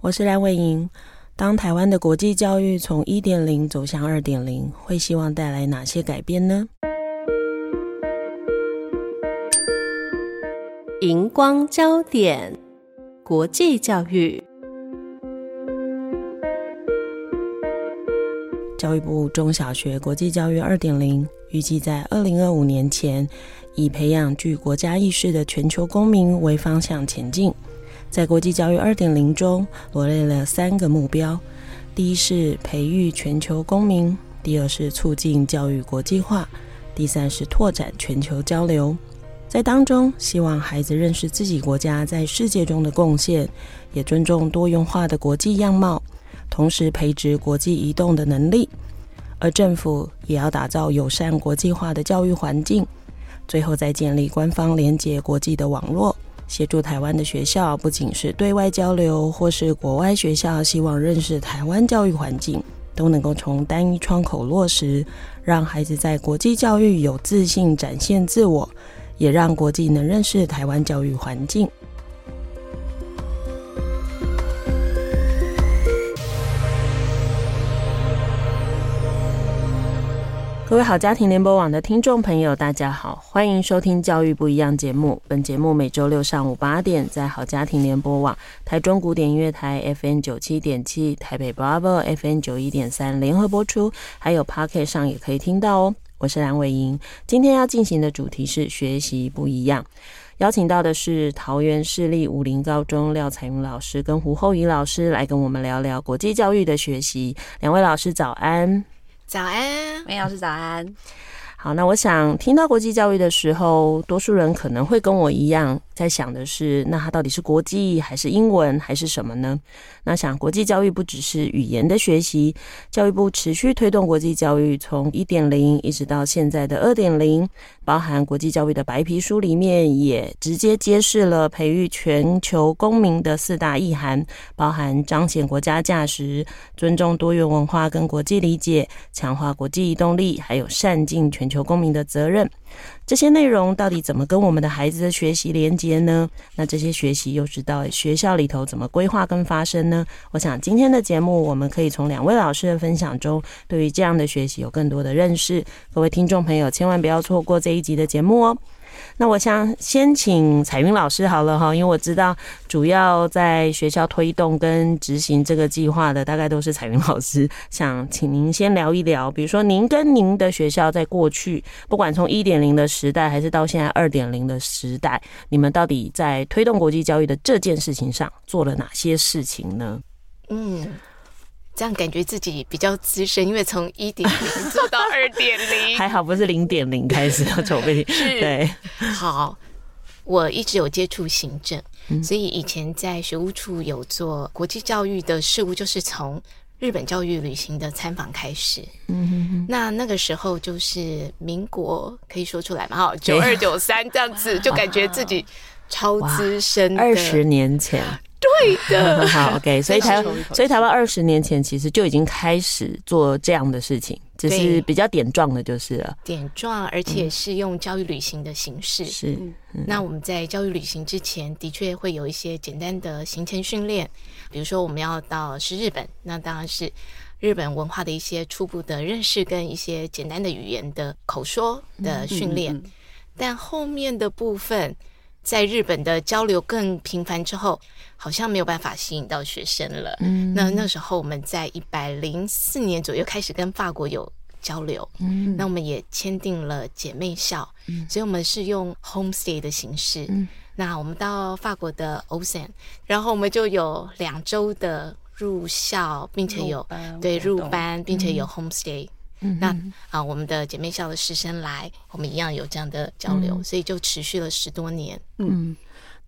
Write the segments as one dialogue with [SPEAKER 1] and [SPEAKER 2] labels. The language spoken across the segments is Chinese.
[SPEAKER 1] 我是蓝伟莹。当台湾的国际教育从一点零走向二点零，会希望带来哪些改变呢？
[SPEAKER 2] 荧光焦点，国际教育。
[SPEAKER 1] 教育部中小学国际教育二点零，预计在二零二五年前，以培养具国家意识的全球公民为方向前进。在国际教育二点零中，罗列了三个目标：第一是培育全球公民；第二是促进教育国际化；第三是拓展全球交流。在当中，希望孩子认识自己国家在世界中的贡献，也尊重多元化的国际样貌，同时培植国际移动的能力。而政府也要打造友善国际化的教育环境，最后再建立官方连接国际的网络。协助台湾的学校，不仅是对外交流，或是国外学校希望认识台湾教育环境，都能够从单一窗口落实，让孩子在国际教育有自信展现自我，也让国际能认识台湾教育环境。各位好，家庭联播网的听众朋友，大家好，欢迎收听《教育不一样》节目。本节目每周六上午八点，在好家庭联播网、台中古典音乐台 FM 九七点七、台北 Bravo FM 九一点三联合播出，还有 Pocket 上也可以听到哦。我是蓝伟莹，今天要进行的主题是学习不一样，邀请到的是桃园市立武林高中廖彩云老师跟胡厚宜老师来跟我们聊聊国际教育的学习。两位老师早安。
[SPEAKER 3] 早安，梅老师早安。
[SPEAKER 1] 好，那我想听到国际教育的时候，多数人可能会跟我一样，在想的是，那它到底是国际还是英文还是什么呢？那想国际教育不只是语言的学习，教育部持续推动国际教育，从一点零一直到现在的二点零，包含国际教育的白皮书里面也直接揭示了培育全球公民的四大意涵，包含彰显国家价值、尊重多元文化跟国际理解、强化国际移动力，还有善尽全球公民的责任，这些内容到底怎么跟我们的孩子的学习连接呢？那这些学习又知道学校里头怎么规划跟发生呢？我想今天的节目，我们可以从两位老师的分享中，对于这样的学习有更多的认识。各位听众朋友，千万不要错过这一集的节目哦。那我想先请彩云老师好了哈，因为我知道主要在学校推动跟执行这个计划的大概都是彩云老师，想请您先聊一聊，比如说您跟您的学校在过去，不管从一点零的时代，还是到现在二点零的时代，你们到底在推动国际教育的这件事情上做了哪些事情呢？
[SPEAKER 3] 嗯。这样感觉自己比较资深，因为从一点零做到二点零，
[SPEAKER 1] 还好不是零点零开始要筹备。是对，
[SPEAKER 3] 好，我一直有接触行政，嗯，所以以前在学务处有做国际教育的事务，就是从日本教育旅行的参访开始。嗯哼哼，那那个时候就是民国，可以说出来嘛？哈，九二九三这样子，就感觉自己 超资深，
[SPEAKER 1] 二十年前。
[SPEAKER 3] 对的，
[SPEAKER 1] 好，OK，所以台所以台湾二十年前其实就已经开始做这样的事情，只是比较点状的，就是了。
[SPEAKER 3] 点状，而且是用教育旅行的形式。
[SPEAKER 1] 是、嗯，
[SPEAKER 3] 那我们在教育旅行之前，的确会有一些简单的行前训练，比如说我们要到是日本，那当然是日本文化的一些初步的认识，跟一些简单的语言的口说的训练。但后面的部分。在日本的交流更频繁之后，好像没有办法吸引到学生了。嗯，那那时候我们在一百零四年左右开始跟法国有交流。嗯，那我们也签订了姐妹校。嗯，所以我们是用 homestay 的形式。嗯，那我们到法国的 Osen，然后我们就有两周的入校，并且有对入班，并且有 homestay。嗯，那啊，我们的姐妹校的师生来，我们一样有这样的交流，嗯、所以就持续了十多年。
[SPEAKER 1] 嗯，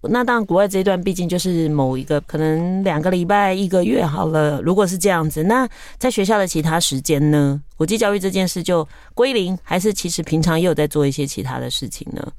[SPEAKER 1] 那当然，国外这一段毕竟就是某一个可能两个礼拜、一个月好了。如果是这样子，那在学校的其他时间呢？国际教育这件事就归零，还是其实平常也有在做一些其他的事情呢？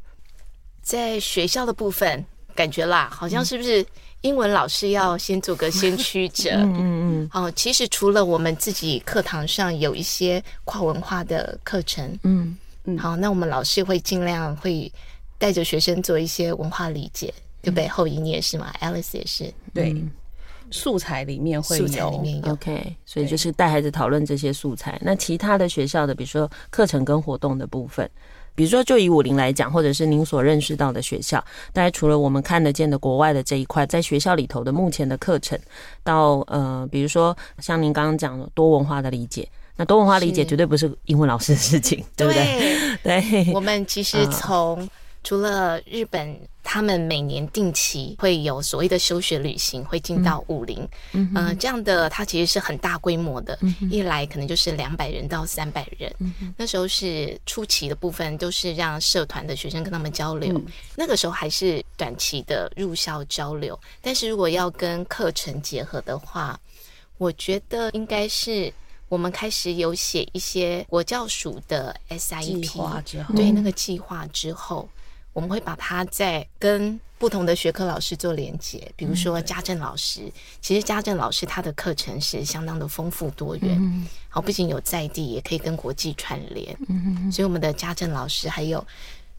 [SPEAKER 3] 在学校的部分，感觉啦，好像是不是英文老师要先做个先驱者？嗯嗯嗯。哦，其实除了我们自己课堂上有一些跨文化的课程，嗯嗯，好，那我们老师会尽量会带着学生做一些文化理解。对不对？后移你也是嘛，Alice 也是。
[SPEAKER 4] 对，素材里面会有，
[SPEAKER 3] 素材里面有。
[SPEAKER 1] OK，所以就是带孩子讨论这些素材。那其他的学校的，比如说课程跟活动的部分，比如说就以武林来讲，或者是您所认识到的学校，大概除了我们看得见的国外的这一块，在学校里头的目前的课程，到呃，比如说像您刚刚讲的多文化的理解，那多文化理解绝对不是英文老师的事情，对不对？对，
[SPEAKER 3] 我们其实从除了日本。他们每年定期会有所谓的休学旅行，会进到武陵，嗯，这样的它其实是很大规模的，嗯、一来可能就是两百人到三百人，嗯。那时候是初期的部分，都是让社团的学生跟他们交流，嗯。那个时候还是短期的入校交流，但是如果要跟课程结合的话，我觉得应该是我们开始有写一些国教署的
[SPEAKER 4] 划之后，
[SPEAKER 3] 对那个计划之后。我们会把它在跟不同的学科老师做连接，比如说家政老师。其实家政老师他的课程是相当的丰富多元，好，不仅有在地，也可以跟国际串联。所以我们的家政老师还有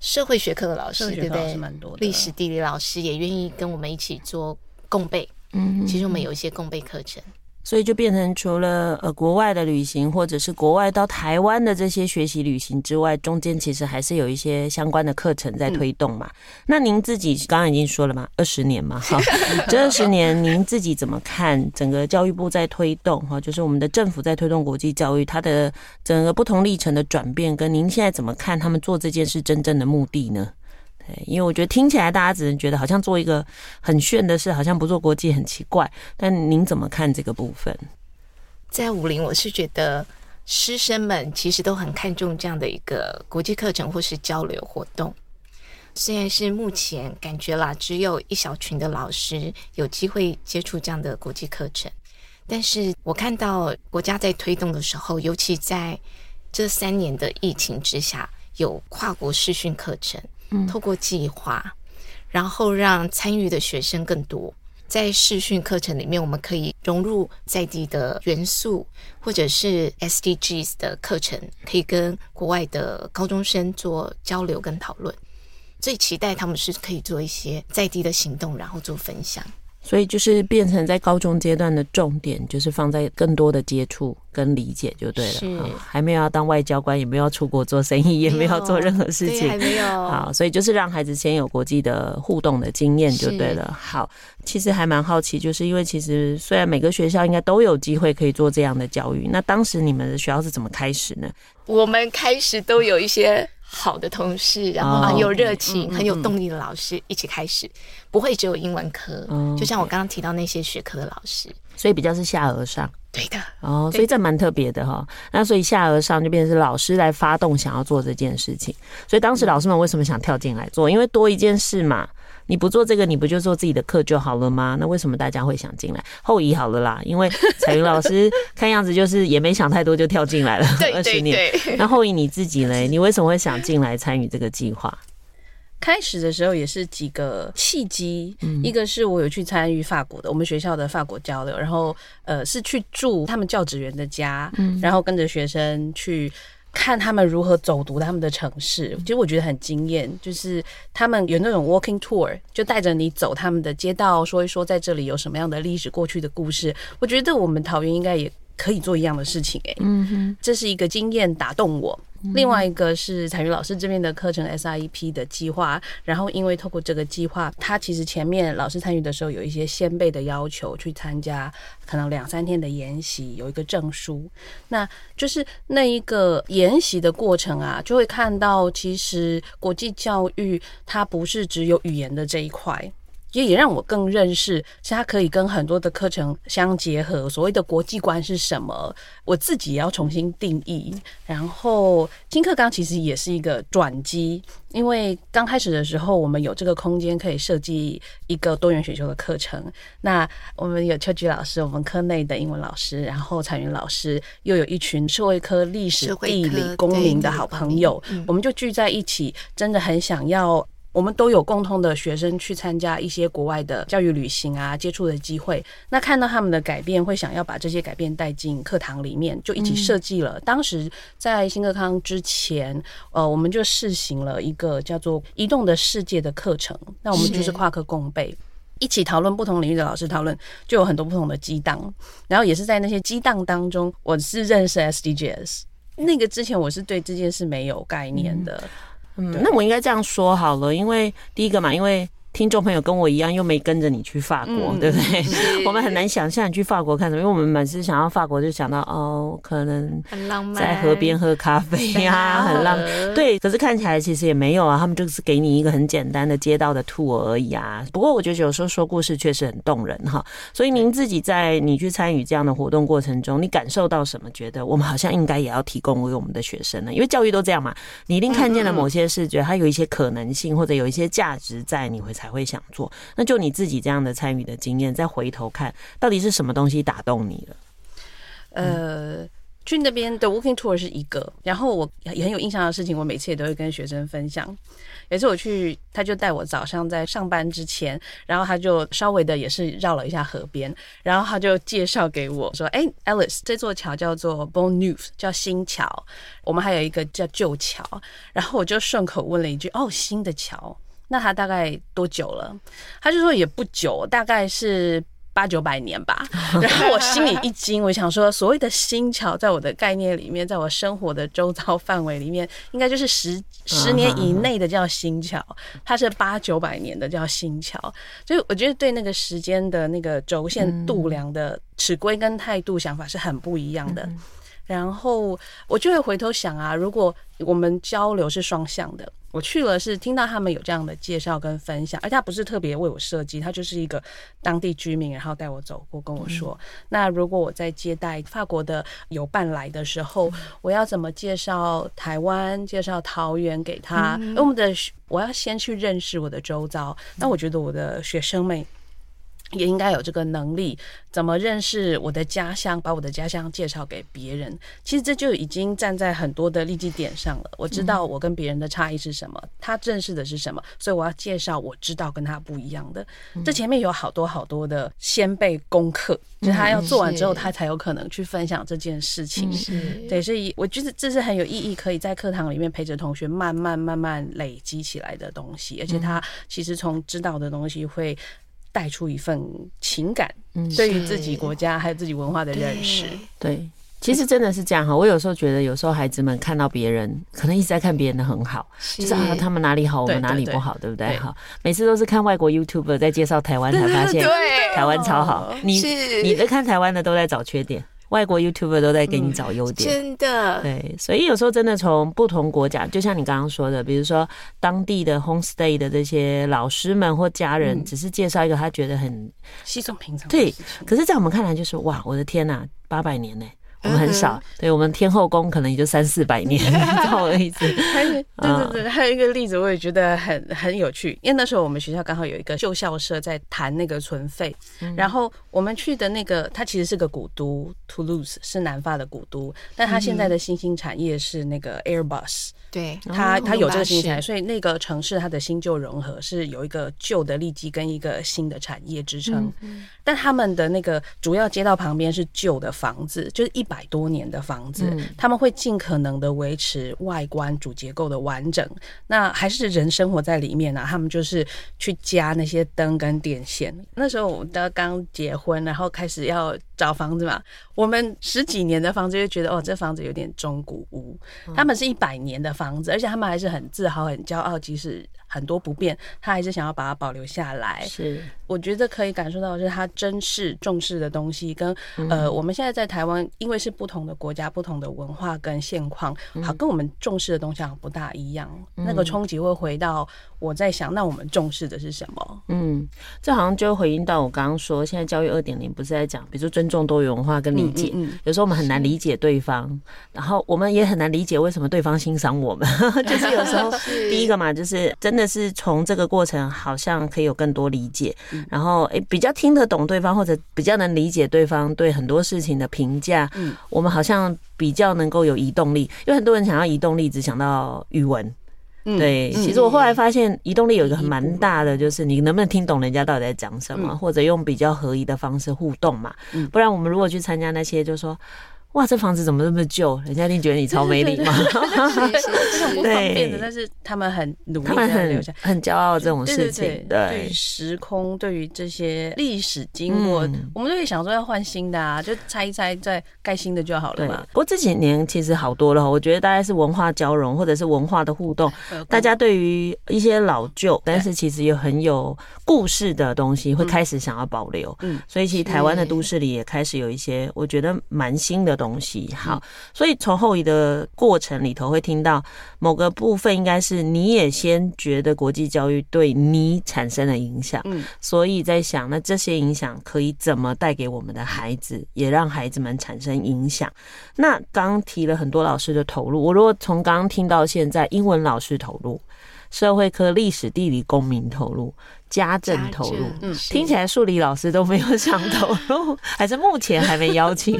[SPEAKER 3] 社会学科的老师，对不对？历史地理老师也愿意跟我们一起做共备。嗯，其实我们有一些共备课程。
[SPEAKER 1] 所以就变成除了呃国外的旅行，或者是国外到台湾的这些学习旅行之外，中间其实还是有一些相关的课程在推动嘛。嗯、那您自己刚刚已经说了嘛，二十年嘛，哈，这二十年您自己怎么看整个教育部在推动哈，就是我们的政府在推动国际教育，它的整个不同历程的转变，跟您现在怎么看他们做这件事真正的目的呢？因为我觉得听起来大家只能觉得好像做一个很炫的事，好像不做国际很奇怪。但您怎么看这个部分？
[SPEAKER 3] 在武陵，我是觉得师生们其实都很看重这样的一个国际课程或是交流活动。虽然是目前感觉啦，只有一小群的老师有机会接触这样的国际课程，但是我看到国家在推动的时候，尤其在这三年的疫情之下，有跨国视讯课程。透过计划，然后让参与的学生更多。在视讯课程里面，我们可以融入在地的元素，或者是 SDGs 的课程，可以跟国外的高中生做交流跟讨论。最期待他们是可以做一些在地的行动，然后做分享。
[SPEAKER 1] 所以就是变成在高中阶段的重点，就是放在更多的接触跟理解就对了。是，还没有要当外交官，也没有要出国做生意，也没有做任何事情，
[SPEAKER 3] 还没有。
[SPEAKER 1] 好，所以就是让孩子先有国际的互动的经验就对了。好，其实还蛮好奇，就是因为其实虽然每个学校应该都有机会可以做这样的教育，那当时你们的学校是怎么开始呢？
[SPEAKER 3] 我们开始都有一些。好的同事，然后很有热情、oh, 很有动力的老师一起开始，不会只有英文科，oh, 就像我刚刚提到那些学科的老师，
[SPEAKER 1] 所以比较是下而上。
[SPEAKER 3] 对的，
[SPEAKER 1] 哦，所以这蛮特别的哈。那所以下而上就变成是老师来发动想要做这件事情，所以当时老师们为什么想跳进来做？因为多一件事嘛。你不做这个，你不就做自己的课就好了吗？那为什么大家会想进来？后移好了啦，因为彩云老师看样子就是也没想太多就跳进来了。二十年。那后移你自己嘞？你为什么会想进来参与这个计划？
[SPEAKER 4] 开始的时候也是几个契机，一个是我有去参与法国的我们学校的法国交流，然后呃是去住他们教职员的家，然后跟着学生去。看他们如何走读他们的城市，其实我觉得很惊艳。就是他们有那种 walking tour，就带着你走他们的街道，说一说在这里有什么样的历史、过去的故事。我觉得我们桃园应该也可以做一样的事情，欸，诶，嗯哼，这是一个经验打动我。另外一个是彩云老师这边的课程 SIEP 的计划，然后因为透过这个计划，他其实前面老师参与的时候有一些先辈的要求，去参加可能两三天的研习，有一个证书。那就是那一个研习的过程啊，就会看到其实国际教育它不是只有语言的这一块。也也让我更认识，是它可以跟很多的课程相结合。所谓的国际观是什么？我自己也要重新定义。然后新课纲其实也是一个转机，因为刚开始的时候，我们有这个空间可以设计一个多元选修的课程。那我们有秋菊老师，我们科内的英文老师，然后彩云老师，又有一群社会科、历史、地理、公民的好朋友，我们就聚在一起，真的很想要。我们都有共同的学生去参加一些国外的教育旅行啊，接触的机会。那看到他们的改变，会想要把这些改变带进课堂里面，就一起设计了。当时在新课康之前，呃，我们就试行了一个叫做“移动的世界”的课程。那我们就是跨课共备，一起讨论不同领域的老师讨论，就有很多不同的激荡。然后也是在那些激荡当中，我是认识 SDGs。那个之前我是对这件事没有概念的。
[SPEAKER 1] 嗯，那我应该这样说好了，因为第一个嘛，因为。听众朋友跟我一样，又没跟着你去法国，嗯、对不对？我们很难想象你去法国看什么，因为我们满是想到法国，就想到哦，可能很浪漫，在河边喝咖啡呀、啊，很浪漫。对，可是看起来其实也没有啊，他们就是给你一个很简单的街道的 tour 而已啊。不过我觉得有时候说故事确实很动人哈。所以您自己在你去参与这样的活动过程中，你感受到什么？觉得我们好像应该也要提供给我们的学生呢？因为教育都这样嘛，你一定看见了某些视觉，它有一些可能性，或者有一些价值在，你会。才会想做，那就你自己这样的参与的经验，再回头看到底是什么东西打动你了？
[SPEAKER 4] 呃，去那边的 walking tour 是一个，然后我也很有印象的事情，我每次也都会跟学生分享。有一次我去，他就带我早上在上班之前，然后他就稍微的也是绕了一下河边，然后他就介绍给我说：“哎，Alice，这座桥叫做 b o n n e w 叫新桥。我们还有一个叫旧桥。”然后我就顺口问了一句：“哦，新的桥。”那他大概多久了？他就说也不久，大概是八九百年吧。然后我心里一惊，我想说，所谓的新桥，在我的概念里面，在我生活的周遭范围里面，应该就是十十年以内的叫新桥，它是八九百年的叫新桥。所以我觉得对那个时间的那个轴线度量的尺规跟态度想法是很不一样的。然后我就会回头想啊，如果我们交流是双向的。我去了，是听到他们有这样的介绍跟分享，而他不是特别为我设计，他就是一个当地居民，然后带我走过，跟我说，嗯、那如果我在接待法国的友伴来的时候，嗯、我要怎么介绍台湾，介绍桃园给他？嗯、我们的我要先去认识我的周遭，那我觉得我的学生们。也应该有这个能力，怎么认识我的家乡，把我的家乡介绍给别人。其实这就已经站在很多的利基点上了。我知道我跟别人的差异是什么，他认识的是什么，所以我要介绍我知道跟他不一样的。这前面有好多好多的先辈功课，就是他要做完之后，他才有可能去分享这件事情。对，所以我觉得这是很有意义，可以在课堂里面陪着同学慢慢慢慢累积起来的东西。而且他其实从知道的东西会。带出一份情感，对于自己国家还有自己文化的认识。
[SPEAKER 1] 对，对，其实真的是这样哈。我有时候觉得，有时候孩子们看到别人，可能一直在看别人的很好，就是啊，他们哪里好，我们哪里不好，对不对？哈，每次都是看外国 YouTuber 在介绍台湾，才发现台湾超好。你你在看台湾的，都在找缺点。外国 YouTuber 都在给你找优点，
[SPEAKER 3] 真的。
[SPEAKER 1] 对，所以有时候真的从不同国家，就像你刚刚说的，比如说当地的 homestay 的这些老师们或家人，只是介绍一个他觉得很
[SPEAKER 4] 稀松平常。
[SPEAKER 1] 对，可是在我们看来就是哇，我的天呐，八百年呢。我们很少，对，我们天后宫可能也就三四百年，你知道我的意思？
[SPEAKER 4] 还有，对对对，还有一个例子，我也觉得很很有趣，因为那时候我们学校刚好有一个旧校舍在谈那个存废，然后我们去的那个，它其实是个古都，Toulouse 是南法的古都，但它现在的新兴产业是那个 Airbus。
[SPEAKER 3] 对，
[SPEAKER 4] 它它有这个新产业，所以那个城市它的新旧融合是有一个旧的利基跟一个新的产业支撑。但他们的那个主要街道旁边是旧的房子，就是一百多年的房子，嗯、他们会尽可能的维持外观主结构的完整。那还是人生活在里面呢、啊？他们就是去加那些灯跟电线。那时候我刚结婚，然后开始要找房子嘛。我们十几年的房子就觉得哦，这房子有点中古屋。他们是一百年的房子。房子，而且他们还是很自豪、很骄傲，即使很多不便，他还是想要把它保留下来。是，我觉得可以感受到，就是他珍视、重视的东西，跟呃，我们现在在台湾，因为是不同的国家、不同的文化跟现况，好，跟我们重视的东西好像不大一样。那个冲击会回到我在想，那我们重视的是什么？
[SPEAKER 1] 嗯，这好像就回应到我刚刚说，现在教育二点零不是在讲，比如说尊重多元文化跟理解。嗯，嗯，嗯，有时候我们很难理解对方，然后我们也很难理解为什么对方欣赏我们。就是有时候 第一个嘛，就是真的是从这个过程，好像可以有更多理解，然后诶比较听得懂对方，或者比较能理解对方对很多事情的评价。嗯，我们好像比较能够有移动力，因为很多人想要移动力，只想到语文。对，其实我后来发现，移动力有一个很蛮大的，就是你能不能听懂人家到底在讲什么，或者用比较合宜的方式互动嘛。不然我们如果去参加那些，就是说。哇，这房子怎么那么旧？人家一定觉得你超没礼貌。
[SPEAKER 4] 不方便的，但是他们很努力，
[SPEAKER 1] 他们很很骄傲这种事情。
[SPEAKER 4] 对，时空，对于这些历史经过，我们都会想说要换新的啊，就拆一拆，再盖新的就好了嘛。
[SPEAKER 1] 不过这几年其实好多了，我觉得大概是文化交融，或者是文化的互动。大家对于一些老旧，但是其实有很有故事的东西，会开始想要保留。嗯，所以其实台湾的都市里也开始有一些，我觉得蛮新的。东西好，所以从后移的过程里头会听到某个部分，应该是你也先觉得国际教育对你产生了影响，嗯，所以在想，那这些影响可以怎么带给我们的孩子，也让孩子们产生影响。那刚提了很多老师的投入，我如果从刚刚听到现在，英文老师投入，社会科、历史、地理、公民投入。家政投入，嗯，听起来数理老师都没有想投入，还是目前还没邀请？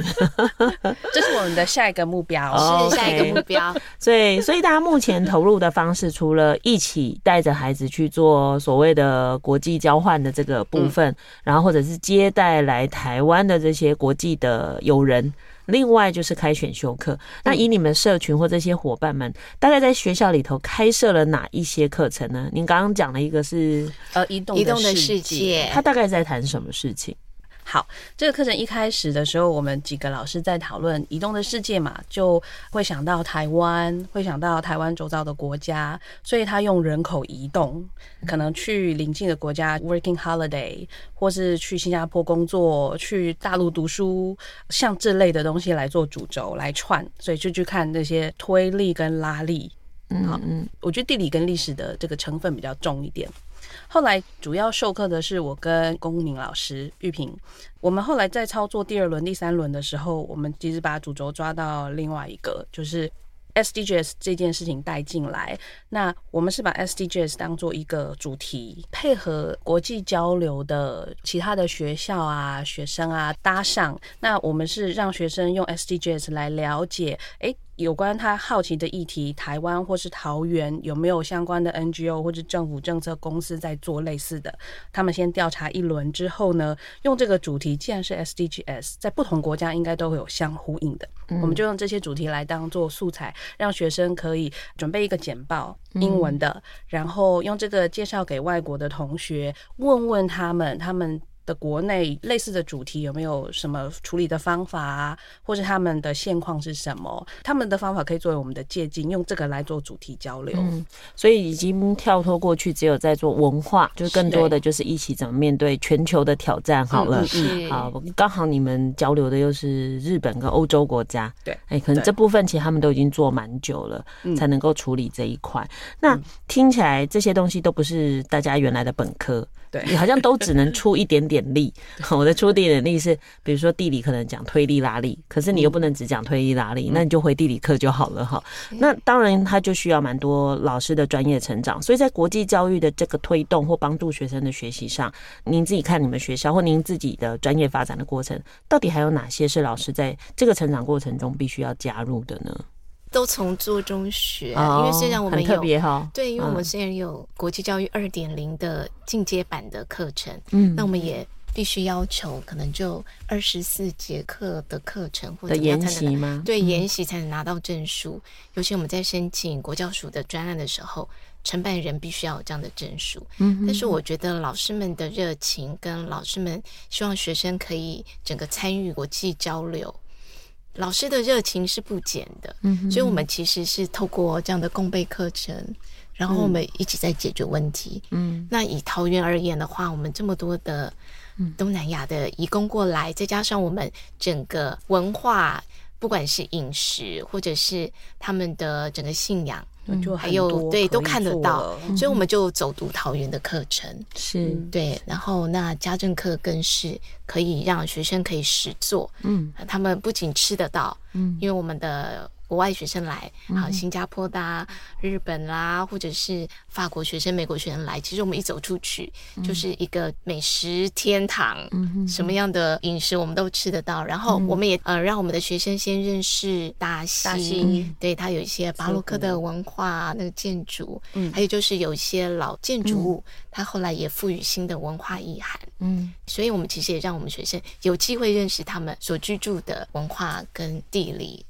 [SPEAKER 4] 这是我们的下一个目标，
[SPEAKER 3] 是下一个目标。
[SPEAKER 1] 所以，所以大家目前投入的方式，除了一起带着孩子去做所谓的国际交换的这个部分，然后或者是接待来台湾的这些国际的友人。另外就是开选修课，那以你们社群或这些伙伴们，大概在学校里头开设了哪一些课程呢？您刚刚讲了一个是
[SPEAKER 4] 呃移动
[SPEAKER 3] 移动的世界，
[SPEAKER 1] 它大概在谈什么事情？
[SPEAKER 4] 好，这个课程一开始的时候，我们几个老师在讨论移动的世界嘛，就会想到台湾，会想到台湾周遭的国家，所以他用人口移动，可能去邻近的国家 working holiday，或是去新加坡工作，去大陆读书，像这类的东西来做主轴来串，所以就去看那些推力跟拉力。嗯嗯，我觉得地理跟历史的这个成分比较重一点。后来主要授课的是我跟公民老师玉萍。我们后来在操作第二轮、第三轮的时候，我们其实把主轴抓到另外一个，就是 SDGs 这件事情带进来。那我们是把 SDGs 当做一个主题，配合国际交流的其他的学校啊、学生啊搭上。那我们是让学生用 SDGs 来了解，诶。有关他好奇的议题，台湾或是桃园有没有相关的 NGO 或者政府政策公司在做类似的？他们先调查一轮之后呢，用这个主题，既然是 SDGs，在不同国家应该都会有相呼应的。嗯、我们就用这些主题来当做素材，让学生可以准备一个简报，英文的，然后用这个介绍给外国的同学，问问他们，他们。的国内类似的主题有没有什么处理的方法啊？或是他们的现况是什么？他们的方法可以作为我们的借鉴，用这个来做主题交流。嗯，
[SPEAKER 1] 所以已经跳脱过去，只有在做文化，就是更多的就是一起怎么面对全球的挑战。好了，嗯，好，刚好你们交流的又是日本跟欧洲国家，对，哎，可能这部分其实他们都已经做蛮久了，才能够处理这一块。那听起来这些东西都不是大家原来的本科。对，你好像都只能出一点点力。我的出一点点力是，比如说地理可能讲推力拉力，可是你又不能只讲推力拉力，那你就回地理课就好了哈。那当然，他就需要蛮多老师的专业成长。所以在国际教育的这个推动或帮助学生的学习上，您自己看你们学校或您自己的专业发展的过程，到底还有哪些是老师在这个成长过程中必须要加入的呢？
[SPEAKER 3] 都从做中学，因为虽然我们有
[SPEAKER 1] 特别哈，
[SPEAKER 3] 对，因为我们虽然有国际教育二点零的进阶版的课程，嗯，那我们也必须要求可能就二十四节课的课程或者
[SPEAKER 1] 研习吗？
[SPEAKER 3] 对，研习才能拿到证书。尤其我们在申请国教署的专案的时候，承办人必须要有这样的证书。嗯，但是我觉得老师们的热情跟老师们希望学生可以整个参与国际交流。老师的热情是不减的，嗯，所以我们其实是透过这样的共备课程，然后我们一直在解决问题。嗯，那以桃园而言的话，我们这么多的东南亚的移工过来，再加上我们整个文化，不管是饮食或者是他们的整个信仰，
[SPEAKER 4] 就
[SPEAKER 3] 还有对都看得到，
[SPEAKER 4] 嗯、
[SPEAKER 3] 所以我们就走读桃园的课程
[SPEAKER 1] 是。
[SPEAKER 3] 对，然后那家政课更是可以让学生可以实做，嗯，他们不仅吃得到，嗯，因为我们的。国外学生来，好，新加坡的、啊、日本啦、啊，或者是法国学生、美国学生来，其实我们一走出去，就是一个美食天堂。嗯，什么样的饮食我们都吃得到。然后我们也呃，让我们的学生先认识大西，对，它有一些巴洛克的文化，那个建筑，嗯，还有就是有一些老建筑物，它后来也赋予新的文化意涵。嗯，所以我们其实也让我们学生有机会认识他们所居住的文化跟地理。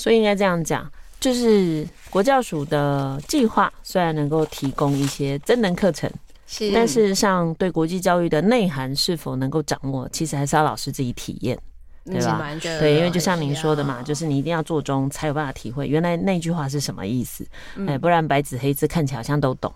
[SPEAKER 1] 所以应该这样讲，就是国教署的计划虽然能够提供一些真能课程，是，但事实上对国际教育的内涵是否能够掌握，其实还是要老师自己体验，对吧？对，因为就像您说的嘛，就是你一定要做中才有办法体会原来那句话是什么意思，哎，不然白纸黑字看起来好像都懂，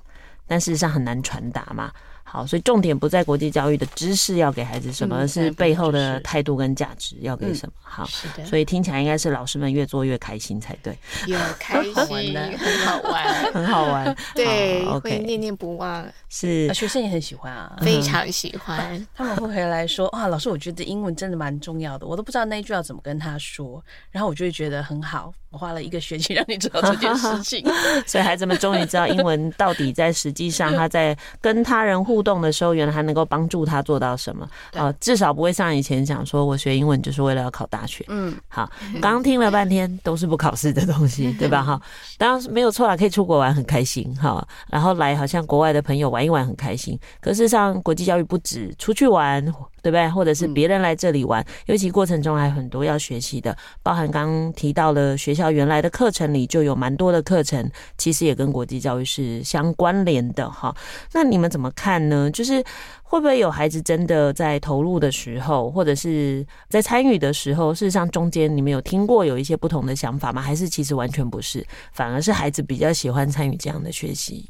[SPEAKER 1] 但事实上很难传达嘛。好，所以重点不在国际教育的知识要给孩子什么，而是背后的态度跟价值要给什么。好，是的。所以听起来应该是老师们越做越开心才对。
[SPEAKER 3] 有开心，很好玩，
[SPEAKER 1] 很好玩。
[SPEAKER 3] 对，会念念不忘。
[SPEAKER 1] 是，
[SPEAKER 4] 学生也很喜欢啊，
[SPEAKER 3] 非常喜欢。
[SPEAKER 4] 他们会回来说：“哇，老师，我觉得英文真的蛮重要的，我都不知道那一句要怎么跟他说。”然后我就会觉得很好。我花了一个学期让你知道这件事情，
[SPEAKER 1] 所以孩子们终于知道英文到底在实际上他在跟他人互动的时候，原来还能够帮助他做到什么啊？至少不会像以前讲说我学英文就是为了要考大学。嗯，好，刚刚听了半天都是不考试的东西，对吧？哈，当然没有错啦，可以出国玩很开心哈，然后来好像国外的朋友玩一玩很开心。可是上国际教育不止出去玩。对不对？或者是别人来这里玩，尤其过程中还有很多要学习的，包含刚刚提到了学校原来的课程里就有蛮多的课程，其实也跟国际教育是相关联的哈。那你们怎么看呢？就是会不会有孩子真的在投入的时候，或者是在参与的时候，事实上中间你们有听过有一些不同的想法吗？还是其实完全不是，反而是孩子比较喜欢参与这样的学习？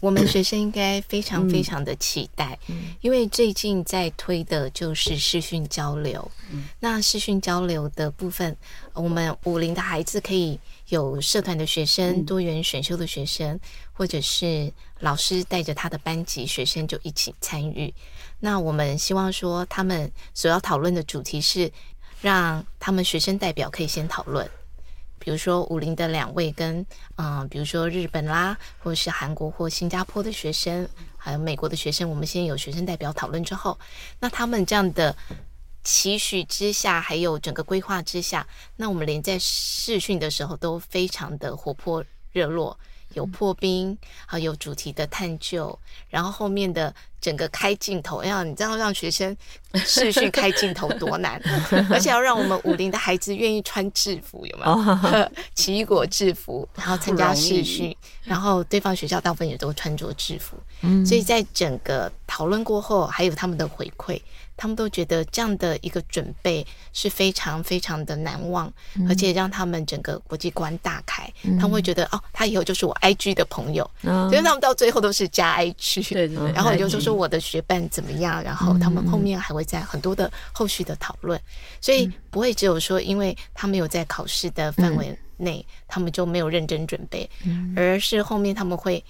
[SPEAKER 3] 我们学生应该非常非常的期待，因为最近在推的就是视讯交流。那视讯交流的部分，我们五零的孩子可以有社团的学生、多元选修的学生，或者是老师带着他的班级学生就一起参与。那我们希望说，他们所要讨论的主题是让他们学生代表可以先讨论。比如说武林的两位跟嗯、比如说日本啦，或者是韩国或新加坡的学生，还有美国的学生，我们先有学生代表讨论之后，那他们这样的期许之下，还有整个规划之下，那我们连在试训的时候都非常的活泼热络。有破冰，啊，有主题的探究，然后后面的整个开镜头，哎呀，你知道让学生视讯开镜头多难，而且要让我们武陵的孩子愿意穿制服，有没有？奇异果制服，然后参加视讯，然后对方学校大部分也都穿着制服，所以在整个讨论过后，还有他们的回馈。他们都觉得这样的一个准备是非常非常的难忘，嗯、而且让他们整个国际观大开。嗯、他们会觉得哦，他以后就是我 IG 的朋友，嗯、所以他们到最后都是加 IG。对对对。然后也就说我的学伴怎么样，然后他们后面还会在很多的后续的讨论，所以不会只有说，因为他们有在考试的范围内，嗯、他们就没有认真准备，嗯、而是后面他们会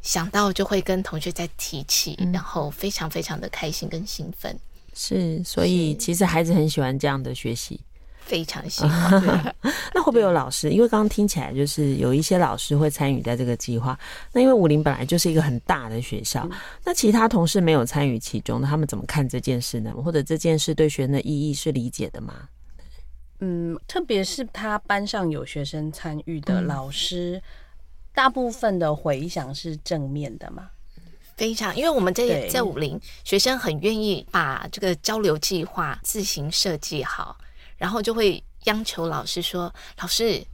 [SPEAKER 3] 想到就会跟同学再提起，嗯、然后非常非常的开心跟兴奋。
[SPEAKER 1] 是，所以其实孩子很喜欢这样的学习，
[SPEAKER 3] 非常喜 欢。
[SPEAKER 1] 那会不会有老师？因为刚刚听起来就是有一些老师会参与在这个计划。那因为武林本来就是一个很大的学校，那其他同事没有参与其中，那他们怎么看这件事呢？或者这件事对学生的意义是理解的吗？
[SPEAKER 4] 嗯，特别是他班上有学生参与的老师，嗯、大部分的回响是正面的嘛？
[SPEAKER 3] 非常，因为我们在在武林，学生很愿意把这个交流计划自行设计好，然后就会央求老师说：“老师，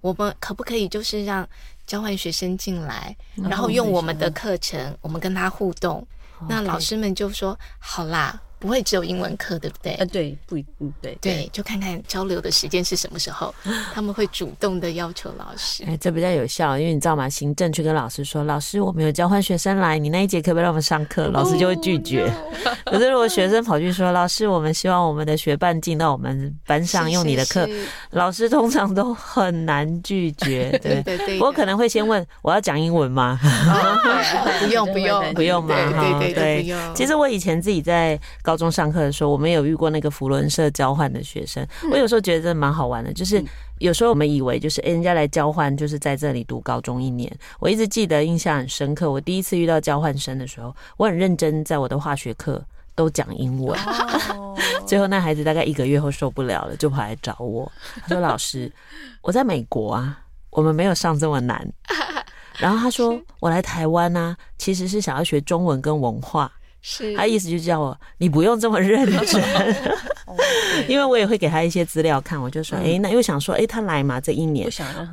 [SPEAKER 3] 我们可不可以就是让交换学生进来，然后用我们的课程，我们跟他互动？”那老师们就说：“好啦，不会只有英文课，对不对？
[SPEAKER 4] 呃，对，不，嗯，对，
[SPEAKER 3] 对，就看看交流的时间是什么时候，他们会主动的要求老师。
[SPEAKER 1] 哎，这比较有效，因为你知道吗？行政去跟老师说，老师，我们有交换学生来，你那一节可不让我们上课？老师就会拒绝。Oh, no. 可是如果学生跑去说，老师，我们希望我们的学伴进到我们班上用你的课，是是是老师通常都很难拒绝。对对对，我可能会先问，我要讲英文吗？
[SPEAKER 3] 不用不用
[SPEAKER 1] 不用嘛，
[SPEAKER 3] 对对对，不用。
[SPEAKER 1] 其实我以前自己在高中上课的时候，我们有遇过那个福伦社交换的学生。我有时候觉得蛮好玩的，就是有时候我们以为就是哎，人家来交换就是在这里读高中一年。我一直记得印象很深刻，我第一次遇到交换生的时候，我很认真在我的化学课都讲英文。最后那孩子大概一个月后受不了了，就跑来找我，他说：“老师，我在美国啊，我们没有上这么难。”然后他说：“ 我来台湾啊，其实是想要学中文跟文化。”是，他意思就是叫我，你不用这么认真，因为我也会给他一些资料看，我就说，哎、欸，那又想说，哎、欸，他来嘛，这一年，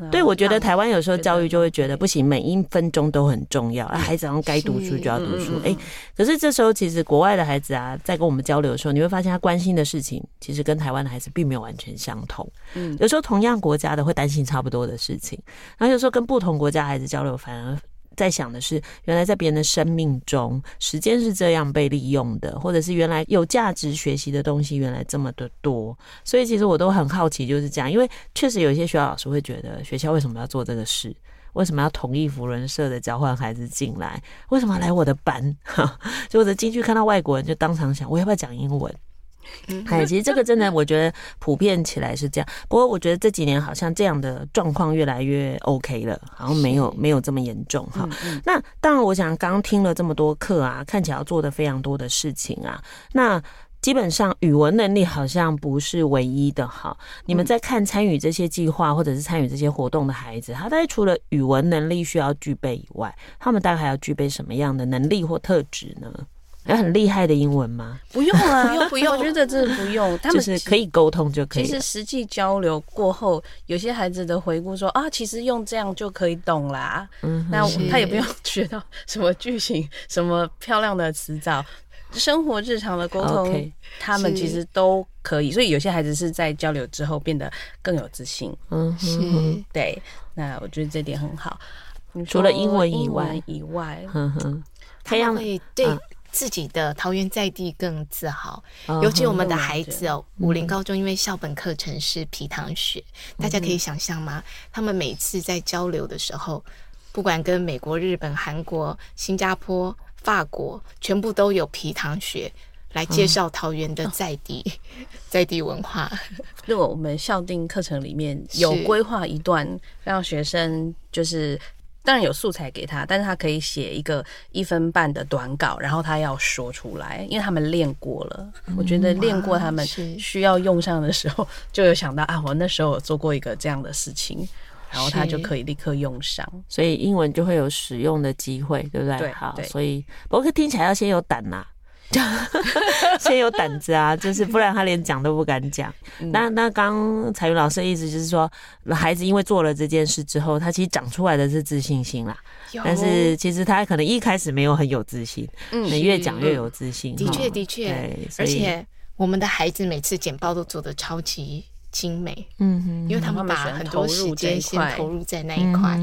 [SPEAKER 1] 对，我觉得台湾有时候教育就会觉得不行，每一分钟都很重要，孩子好像该读书就要读书，哎、欸，可是这时候其实国外的孩子啊，在跟我们交流的时候，你会发现他关心的事情，其实跟台湾的孩子并没有完全相同，嗯，有时候同样国家的会担心差不多的事情，然后有时候跟不同国家孩子交流，反而。在想的是，原来在别人的生命中，时间是这样被利用的，或者是原来有价值学习的东西，原来这么的多。所以其实我都很好奇，就是这样，因为确实有一些学校老师会觉得，学校为什么要做这个事？为什么要同意扶轮社的交换孩子进来？为什么来我的班？就我的进去看到外国人，就当场想，我要不要讲英文？哎，其实这个真的，我觉得普遍起来是这样。不过我觉得这几年好像这样的状况越来越 OK 了，好像没有没有这么严重哈。那当然，我想刚刚听了这么多课啊，看起来要做的非常多的事情啊。那基本上语文能力好像不是唯一的哈。你们在看参与这些计划或者是参与这些活动的孩子，他大概除了语文能力需要具备以外，他们大概还要具备什么样的能力或特质呢？有很厉害的英文吗？
[SPEAKER 4] 不用啊，不 用不用，我觉得真的不用。他们
[SPEAKER 1] 就是可以沟通就可以。
[SPEAKER 4] 其实实际交流过后，有些孩子的回顾说啊，其实用这样就可以懂啦。嗯，那他也不用学到什么句型、什么漂亮的词藻，生活日常的沟通，他们其实都可以。所以有些孩子是在交流之后变得更有自信。嗯，是，对。那我觉得这点很好。
[SPEAKER 1] 除了英文以外，
[SPEAKER 4] 以外，
[SPEAKER 1] 嗯哼，
[SPEAKER 3] 他要会对。自己的桃园在地更自豪，尤其我们的孩子哦，武林高中因为校本课程是皮糖学，大家可以想象吗？他们每次在交流的时候，不管跟美国、日本、韩国、新加坡、法国，全部都有皮糖学来介绍桃园的在地 在地文化。
[SPEAKER 4] 如果我们校定课程里面有规划一段，让学生就是。当然有素材给他，但是他可以写一个一分半的短稿，然后他要说出来，因为他们练过了。嗯、我觉得练过，他们需要用上的时候，就有想到啊，我那时候有做过一个这样的事情，然后他就可以立刻用上，
[SPEAKER 1] 所以英文就会有使用的机会，对不对？
[SPEAKER 4] 对，
[SPEAKER 1] 好，所以博客听起来要先有胆呐、啊。先有胆子啊，就是不然他连讲都不敢讲。那那刚彩云老师的意思就是说，孩子因为做了这件事之后，他其实长出来的是自信心啦。但是其实他可能一开始没有很有自信，嗯，越讲越有自信。
[SPEAKER 3] 的确的确，而且我们的孩子每次简报都做的超级精美，嗯哼，因为他们把很多时间先投入在那一块。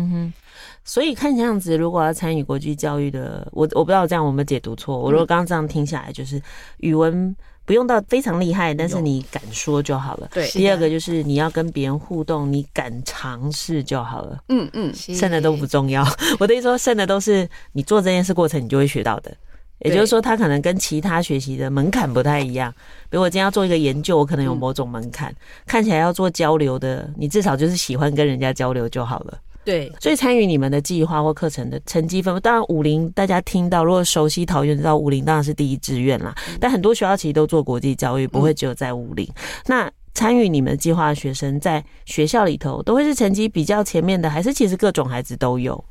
[SPEAKER 1] 所以看这样子，如果要参与国际教育的，我我不知道这样我们解读错。我如果刚刚这样听下来，就是语文不用到非常厉害，但是你敢说就好了。对。第二个就是你要跟别人互动，你敢尝试就好了。嗯嗯，剩的都不重要。我的意思说，剩的都是你做这件事过程你就会学到的。也就是说，他可能跟其他学习的门槛不太一样。比如我今天要做一个研究，我可能有某种门槛。看起来要做交流的，你至少就是喜欢跟人家交流就好了。
[SPEAKER 4] 对，
[SPEAKER 1] 所以参与你们的计划或课程的成绩分，当然武陵大家听到，如果熟悉桃园知道武陵当然是第一志愿啦。但很多学校其实都做国际教育，不会只有在武陵。那参与你们计划的学生在学校里头都会是成绩比较前面的，还是其实各种孩子都有？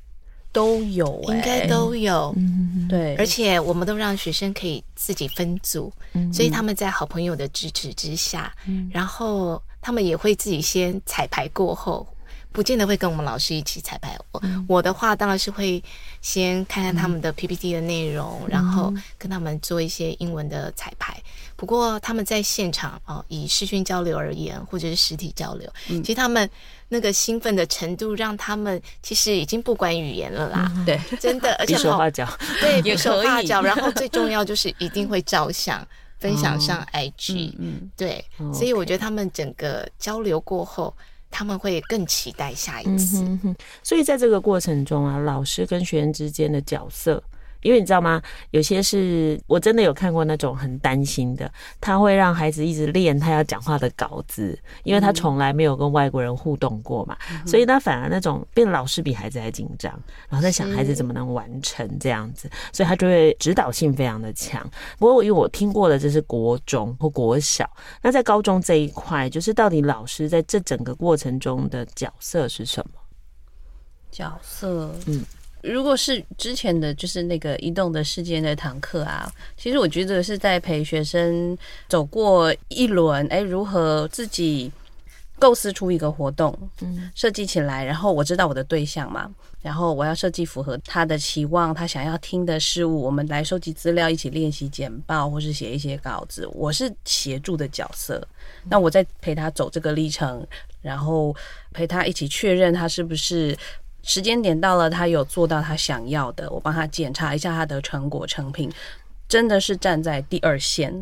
[SPEAKER 4] 都有，
[SPEAKER 3] 应该都有。
[SPEAKER 4] 嗯，对。
[SPEAKER 3] 而且我们都让学生可以自己分组，所以他们在好朋友的支持之下，然后他们也会自己先彩排过后。不见得会跟我们老师一起彩排。我我的话当然是会先看看他们的 PPT 的内容，然后跟他们做一些英文的彩排。不过他们在现场哦，以视讯交流而言，或者是实体交流，其实他们那个兴奋的程度，让他们其实已经不管语言了啦。
[SPEAKER 4] 对，
[SPEAKER 3] 真的，而且
[SPEAKER 1] 比手画脚，
[SPEAKER 3] 对，比手画脚。然后 最重要就是一定会照相。分享上 IG，嗯，嗯对，嗯、所以我觉得他们整个交流过后，他们会更期待下一次。
[SPEAKER 1] 所以在这个过程中啊，老师跟学生之间的角色。因为你知道吗？有些是我真的有看过那种很担心的，他会让孩子一直练他要讲话的稿子，因为他从来没有跟外国人互动过嘛，嗯、所以他反而那种变老师比孩子还紧张，然后在想孩子怎么能完成这样子，所以他就会指导性非常的强。不过因为我听过的这是国中或国小，那在高中这一块，就是到底老师在这整个过程中的角色是什么？
[SPEAKER 4] 角色，嗯。如果是之前的就是那个移动的世界那堂课啊，其实我觉得是在陪学生走过一轮，哎，如何自己构思出一个活动，嗯，设计起来，然后我知道我的对象嘛，然后我要设计符合他的期望，他想要听的事物，我们来收集资料，一起练习简报或是写一些稿子，我是协助的角色，那我在陪他走这个历程，然后陪他一起确认他是不是。时间点到了，他有做到他想要的，我帮他检查一下他的成果成品，真的是站在第二线，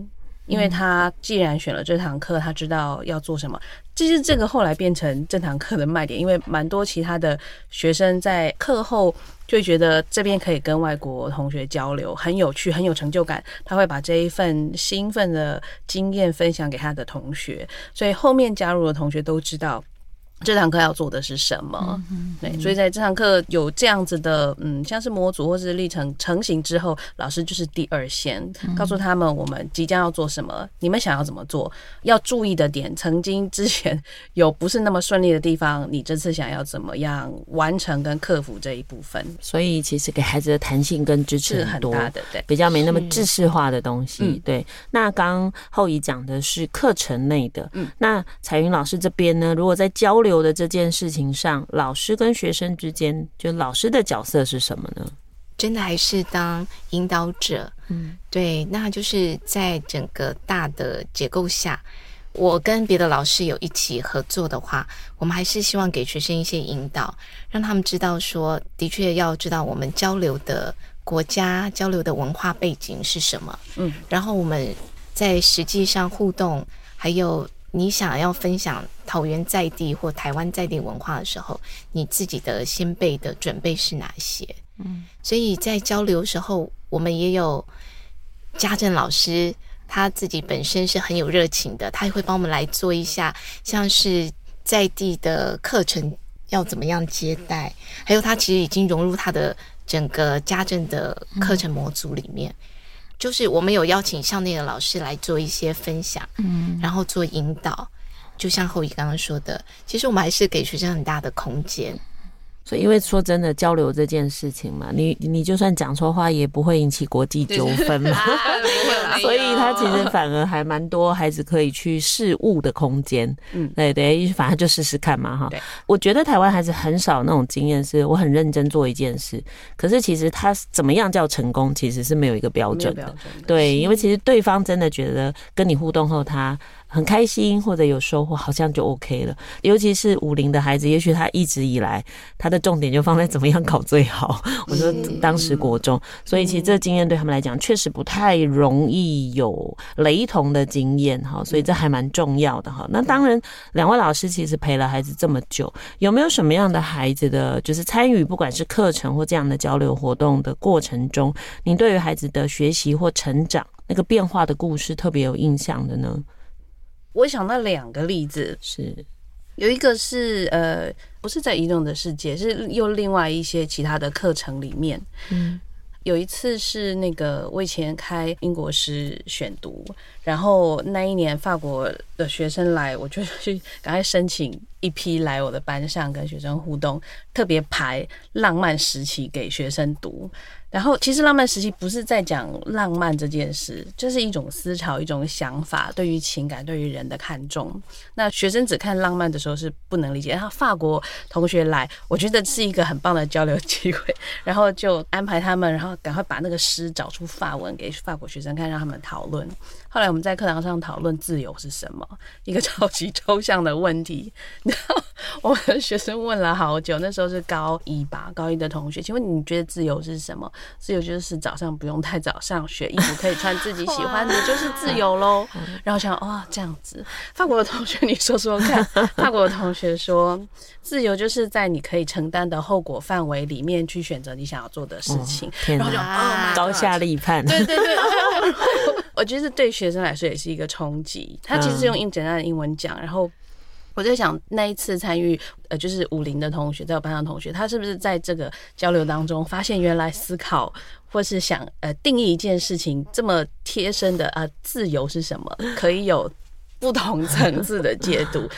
[SPEAKER 4] 因为他既然选了这堂课，他知道要做什么。其实这个后来变成这堂课的卖点，因为蛮多其他的学生在课后就觉得这边可以跟外国同学交流，很有趣，很有成就感。他会把这一份兴奋的经验分享给他的同学，所以后面加入的同学都知道。这堂课要做的是什么？对，所以在这堂课有这样子的，嗯，像是模组或是历程成型之后，老师就是第二线，告诉他们我们即将要做什么，你们想要怎么做，要注意的点，曾经之前有不是那么顺利的地方，你这次想要怎么样完成跟克服这一部分。
[SPEAKER 1] 所以其实给孩子的弹性跟支持很多，
[SPEAKER 4] 是很大的，对，
[SPEAKER 1] 比较没那么制式化的东西。对，那刚后移讲的是课程内的，嗯，那彩云老师这边呢，如果在交流的这件事情上，老师跟学生之间，就老师的角色是什么呢？
[SPEAKER 3] 真的还是当引导者，嗯，对，那就是在整个大的结构下，我跟别的老师有一起合作的话，我们还是希望给学生一些引导，让他们知道说，的确要知道我们交流的国家、交流的文化背景是什么，嗯，然后我们在实际上互动，还有。你想要分享桃园在地或台湾在地文化的时候，你自己的先辈的准备是哪些？嗯，所以在交流的时候，我们也有家政老师，他自己本身是很有热情的，他也会帮我们来做一下，像是在地的课程要怎么样接待，还有他其实已经融入他的整个家政的课程模组里面。就是我们有邀请校内的老师来做一些分享，嗯，然后做引导，就像后羿刚刚说的，其实我们还是给学生很大的空间。
[SPEAKER 1] 所以，因为说真的，交流这件事情嘛，你你就算讲错话，也不会引起国际纠纷嘛。所以，他其实反而还蛮多孩子可以去试误的空间。嗯，对对，反正就试试看嘛，哈。我觉得台湾孩子很少那种经验，是我很认真做一件事，可是其实他怎么样叫成功，其实是没有一个标准的。对，因为其实对方真的觉得跟你互动后，他。很开心或者有收获，好像就 OK 了。尤其是五零的孩子，也许他一直以来他的重点就放在怎么样考最好。我说当时国中，所以其实这经验对他们来讲确实不太容易有雷同的经验哈。所以这还蛮重要的哈。那当然，两位老师其实陪了孩子这么久，有没有什么样的孩子的，就是参与不管是课程或这样的交流活动的过程中，您对于孩子的学习或成长那个变化的故事特别有印象的呢？
[SPEAKER 4] 我想到两个例子，是有一个是呃，不是在移动的世界，是又另外一些其他的课程里面。嗯，有一次是那个我以前开英国师选读，然后那一年法国的学生来，我就去赶快申请一批来我的班上跟学生互动，特别排浪漫时期给学生读。然后，其实浪漫时期不是在讲浪漫这件事，就是一种思潮、一种想法，对于情感、对于人的看重。那学生只看浪漫的时候是不能理解。然后法国同学来，我觉得是一个很棒的交流机会。然后就安排他们，然后赶快把那个诗找出法文给法国学生看，让他们讨论。后来我们在课堂上讨论自由是什么，一个超级抽象的问题。然后我们的学生问了好久，那时候是高一吧，高一的同学，请问你觉得自由是什么？自由就是早上不用太早上学，衣服可以穿自己喜欢的，就是自由喽。然后想，哦，这样子，法国的同学，你说说看。法国的同学说，自由就是在你可以承担的后果范围里面去选择你想要做的事情。
[SPEAKER 1] 天哪，高下立判。
[SPEAKER 4] 对对对，我觉得对学生来说也是一个冲击。他其实是用英简单的英文讲，然后我在想那一次参与呃，就是武陵的同学，在我班上的同学，他是不是在这个交流当中发现，原来思考或是想呃定义一件事情这么贴身的啊，自由是什么，可以有不同层次的解读。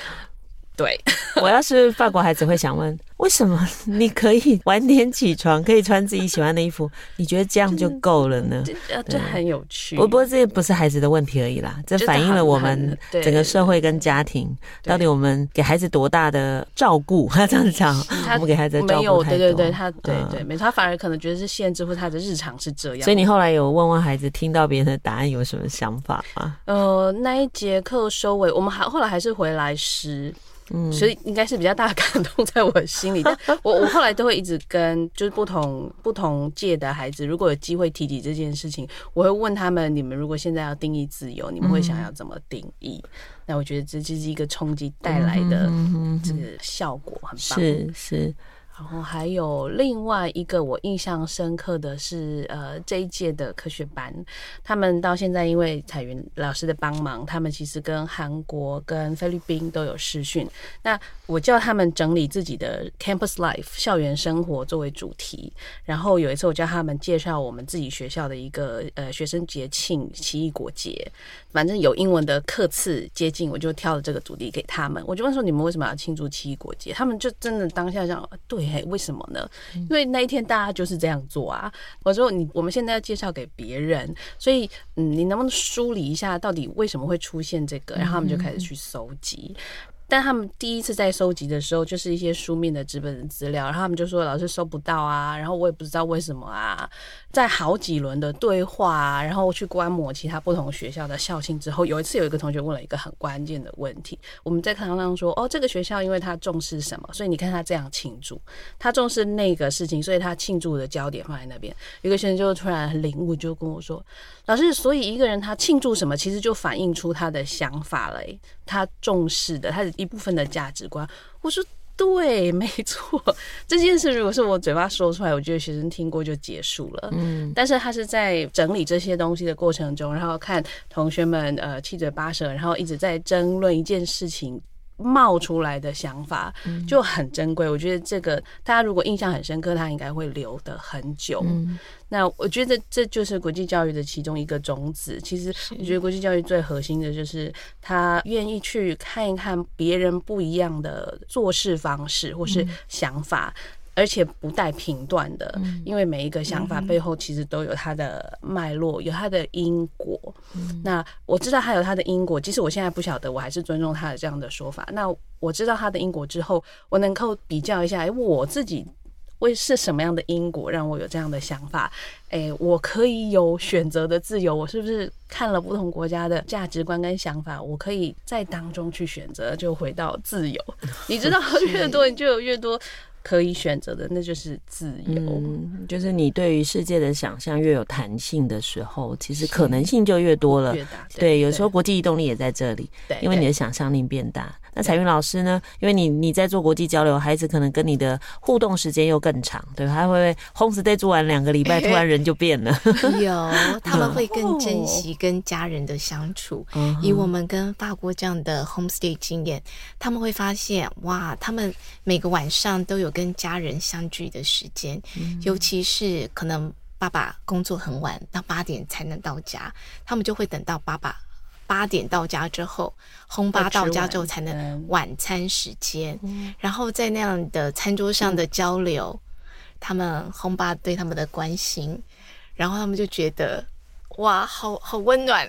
[SPEAKER 4] 对，
[SPEAKER 1] 我要是法国孩子会想问。为什么你可以晚点起床，可以穿自己喜欢的衣服？你觉得这样就够了呢？
[SPEAKER 4] 这这很有趣。
[SPEAKER 1] 不过这也不是孩子的问题而已啦，这反映了我们整个社会跟家庭到底我们给孩子多大的照顾？他 这样子讲，我们给孩子的照顾太多。
[SPEAKER 4] 对对对，他对对没错，他反而可能觉得是限制，或他的日常是这样。
[SPEAKER 1] 所以你后来有问问孩子，听到别人的答案有什么想法吗？
[SPEAKER 4] 呃，那一节课收尾，我们还后来还是回来诗。嗯，所以应该是比较大的感动在我心里。但 我我后来都会一直跟就是不同不同届的孩子，如果有机会提起这件事情，我会问他们：你们如果现在要定义自由，你们会想要怎么定义？嗯、那我觉得这就是一个冲击带来的这个效果，很棒。
[SPEAKER 1] 是是。
[SPEAKER 4] 然后还有另外一个我印象深刻的是，呃，这一届的科学班，他们到现在因为彩云老师的帮忙，他们其实跟韩国、跟菲律宾都有试训。那我叫他们整理自己的 campus life 校园生活作为主题。然后有一次我叫他们介绍我们自己学校的一个呃学生节庆奇异果节，反正有英文的课次接近，我就挑了这个主题给他们。我就问说，你们为什么要庆祝奇异果节？他们就真的当下讲对。为什么呢？因为那一天大家就是这样做啊。我说你，我们现在要介绍给别人，所以嗯，你能不能梳理一下到底为什么会出现这个？然后他们就开始去搜集。但他们第一次在收集的时候，就是一些书面的纸本的资料，然后他们就说老师收不到啊，然后我也不知道为什么啊。在好几轮的对话啊，然后去观摩其他不同学校的校庆之后，有一次有一个同学问了一个很关键的问题，我们在课堂上说，哦，这个学校因为他重视什么，所以你看他这样庆祝，他重视那个事情，所以他庆祝的焦点放在那边。有个学生就突然领悟，就跟我说，老师，所以一个人他庆祝什么，其实就反映出他的想法了，他重视的，他的一部分的价值观。我说对，没错，这件事如果是我嘴巴说出来，我觉得学生听过就结束了。嗯，但是他是在整理这些东西的过程中，然后看同学们呃七嘴八舌，然后一直在争论一件事情。冒出来的想法就很珍贵，我觉得这个大家如果印象很深刻，他应该会留得很久。嗯、那我觉得这就是国际教育的其中一个种子。其实我觉得国际教育最核心的就是他愿意去看一看别人不一样的做事方式或是想法。而且不带评断的，因为每一个想法背后其实都有它的脉络，有它的因果。那我知道它有它的因果，即使我现在不晓得，我还是尊重他的这样的说法。那我知道它的因果之后，我能够比较一下，哎，我自己为是什么样的因果让我有这样的想法？哎，我可以有选择的自由，我是不是看了不同国家的价值观跟想法，我可以在当中去选择，就回到自由。你知道 越多，你就有越多。可以选择的，那就是自由。
[SPEAKER 1] 嗯，就是你对于世界的想象越有弹性的时候，其实可能性就越多了。越大，对，对，有时候国际移动力也在这里。对，因为你的想象力变大。那彩云老师呢？因为你你在做国际交流，孩子可能跟你的互动时间又更长，对，他会 homestay 住完两个礼拜，突然人就变了。
[SPEAKER 3] 有，他们会更珍惜跟家人的相处。嗯，以我们跟法国这样的 homestay 经验，他们会发现，哇，他们每个晚上都有跟家人相聚的时间，尤其是可能爸爸工作很晚，到八点才能到家，他们就会等到爸爸。八点到家之后，轰爸到家之后才能晚餐时间，然后在那样的餐桌上的交流，他们轰爸对他们的关心，然后他们就觉得。哇，好好温暖！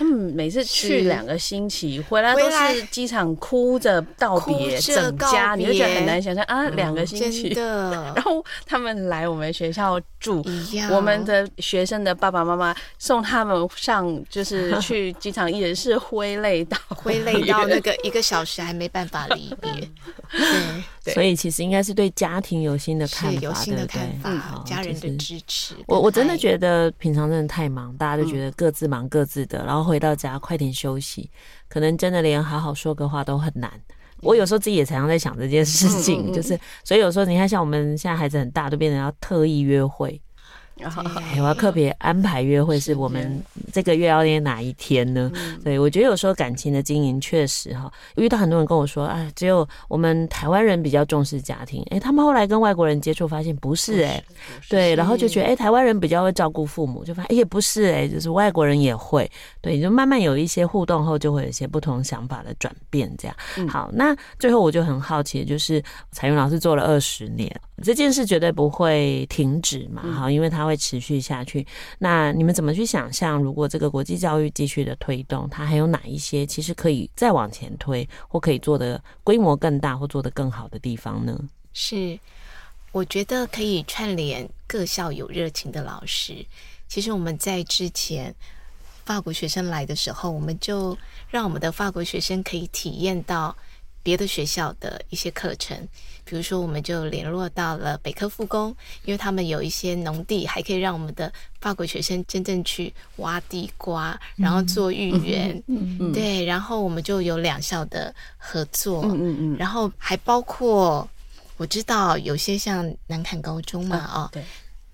[SPEAKER 4] 他们每次去两个星期，回来都是机场哭着道别，整家你就觉得很难想象啊，两个星期。
[SPEAKER 3] 真的。
[SPEAKER 4] 然后他们来我们学校住，我们的学生的爸爸妈妈送他们上，就是 去机场也是挥泪到
[SPEAKER 3] 挥泪到那个一个小时还没办法离别。对，
[SPEAKER 1] 所以其实应该是对家庭有新的看法，
[SPEAKER 3] 有新的看法，家人的支持。
[SPEAKER 1] 我我真的觉得平常真的太忙，大家都觉得各自忙各自的，然后回到家快点休息，可能真的连好好说个话都很难。我有时候自己也常常在想这件事情，就是所以有时候你看，像我们现在孩子很大，都变成要特意约会。然后我要特别安排约会，是我们这个月要约哪一天呢？对，我觉得有时候感情的经营确实哈，遇到很多人跟我说，哎，只有我们台湾人比较重视家庭。哎，他们后来跟外国人接触，发现不是哎，对，然后就觉得哎，台湾人比较会照顾父母，就发现哎也不是哎，就是外国人也会，对，就慢慢有一些互动后，就会有一些不同想法的转变。这样，好，那最后我就很好奇，就是彩云老师做了二十年，这件事绝对不会停止嘛，哈，因为它会持续下去。那你们怎么去想象，如果这个国际教育继续的推动，它还有哪一些其实可以再往前推，或可以做的规模更大，或做得更好的地方呢？
[SPEAKER 3] 是，我觉得可以串联各校有热情的老师。其实我们在之前法国学生来的时候，我们就让我们的法国学生可以体验到。别的学校的一些课程，比如说，我们就联络到了北科复工，因为他们有一些农地，还可以让我们的法国学生真正去挖地瓜，然后做芋圆。嗯嗯，对，然后我们就有两校的合作。嗯嗯嗯，然后还包括我知道有些像南坎高中嘛，啊，对。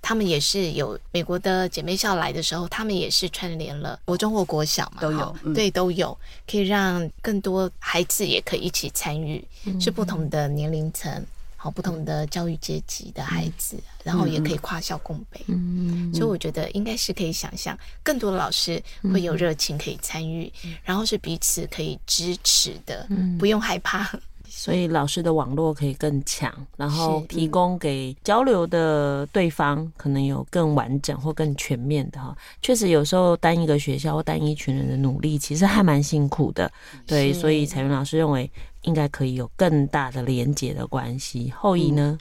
[SPEAKER 3] 他们也是有美国的姐妹校来的时候，他们也是串联了国中或国小嘛，
[SPEAKER 4] 都有，嗯、
[SPEAKER 3] 对，都有，可以让更多孩子也可以一起参与，嗯、是不同的年龄层，好，不同的教育阶级的孩子，嗯、然后也可以跨校共备，嗯、所以我觉得应该是可以想象，更多的老师会有热情可以参与，嗯、然后是彼此可以支持的，嗯、不用害怕。
[SPEAKER 1] 所以老师的网络可以更强，然后提供给交流的对方可能有更完整或更全面的哈。确实有时候单一个学校或单一群人的努力，其实还蛮辛苦的。对，所以彩云老师认为应该可以有更大的连结的关系。后裔呢？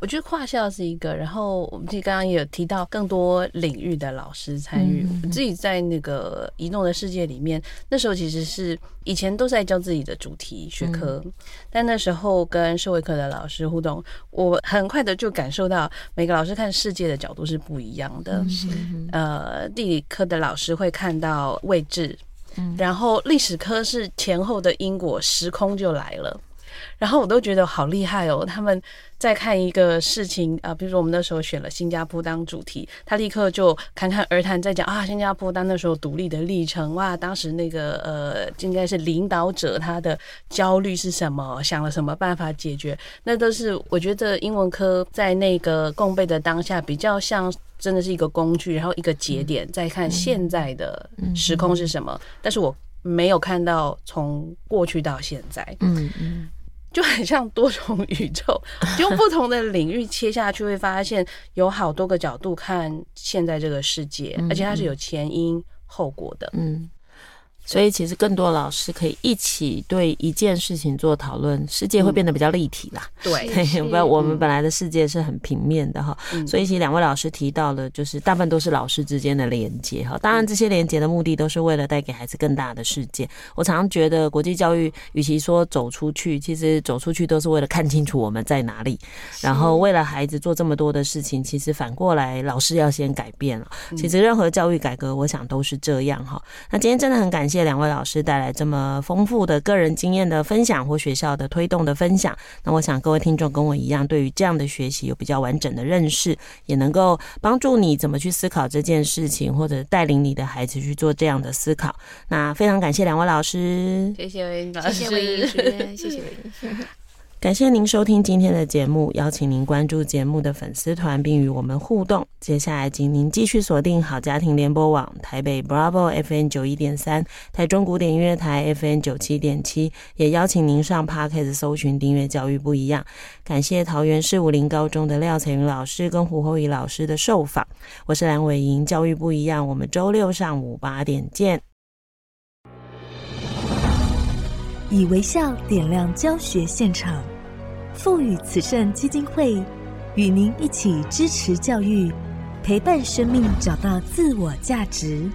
[SPEAKER 4] 我觉得跨校是一个，然后我们自己刚刚也有提到更多领域的老师参与。嗯、我自己在那个移动的世界里面，那时候其实是以前都是在教自己的主题学科，嗯、但那时候跟社会课的老师互动，我很快的就感受到每个老师看世界的角度是不一样的。嗯、呃，地理科的老师会看到位置，嗯、然后历史科是前后的因果，时空就来了。然后我都觉得好厉害哦！他们在看一个事情啊，比如说我们那时候选了新加坡当主题，他立刻就侃侃而谈，在讲啊，新加坡当那时候独立的历程哇，当时那个呃，应该是领导者他的焦虑是什么，想了什么办法解决，那都是我觉得英文科在那个共备的当下，比较像真的是一个工具，然后一个节点，再看现在的时空是什么，但是我没有看到从过去到现在，嗯嗯。就很像多重宇宙，用不同的领域切下去，会发现有好多个角度看现在这个世界，而且它是有前因后果的。嗯。
[SPEAKER 1] 所以其实更多老师可以一起对一件事情做讨论，世界会变得比较立体啦。
[SPEAKER 4] 嗯、对，
[SPEAKER 1] 不然我们本来的世界是很平面的哈。嗯、所以其实两位老师提到了，就是大部分都是老师之间的连接哈。当然这些连接的目的都是为了带给孩子更大的世界。我常常觉得国际教育与其说走出去，其实走出去都是为了看清楚我们在哪里。然后为了孩子做这么多的事情，其实反过来老师要先改变了。其实任何教育改革，我想都是这样哈。那今天真的很感谢。谢两位老师带来这么丰富的个人经验的分享或学校的推动的分享，那我想各位听众跟我一样，对于这样的学习有比较完整的认识，也能够帮助你怎么去思考这件事情，或者带领你的孩子去做这样的思考。那非常感谢两位老师，
[SPEAKER 4] 谢谢魏老师，
[SPEAKER 3] 谢谢魏老师，谢谢魏。
[SPEAKER 1] 感谢您收听今天的节目，邀请您关注节目的粉丝团，并与我们互动。接下来，请您继续锁定好家庭联播网台北 Bravo FM 九一点三，台中古典音乐台 FM 九七点七，也邀请您上 Podcast 搜寻订阅教育不一样。感谢桃园市武林高中的廖彩云老师跟胡厚仪老师的受访，我是蓝伟莹，教育不一样，我们周六上午八点见。
[SPEAKER 5] 以微笑点亮教学现场，赋予慈善基金会与您一起支持教育，陪伴生命找到自我价值。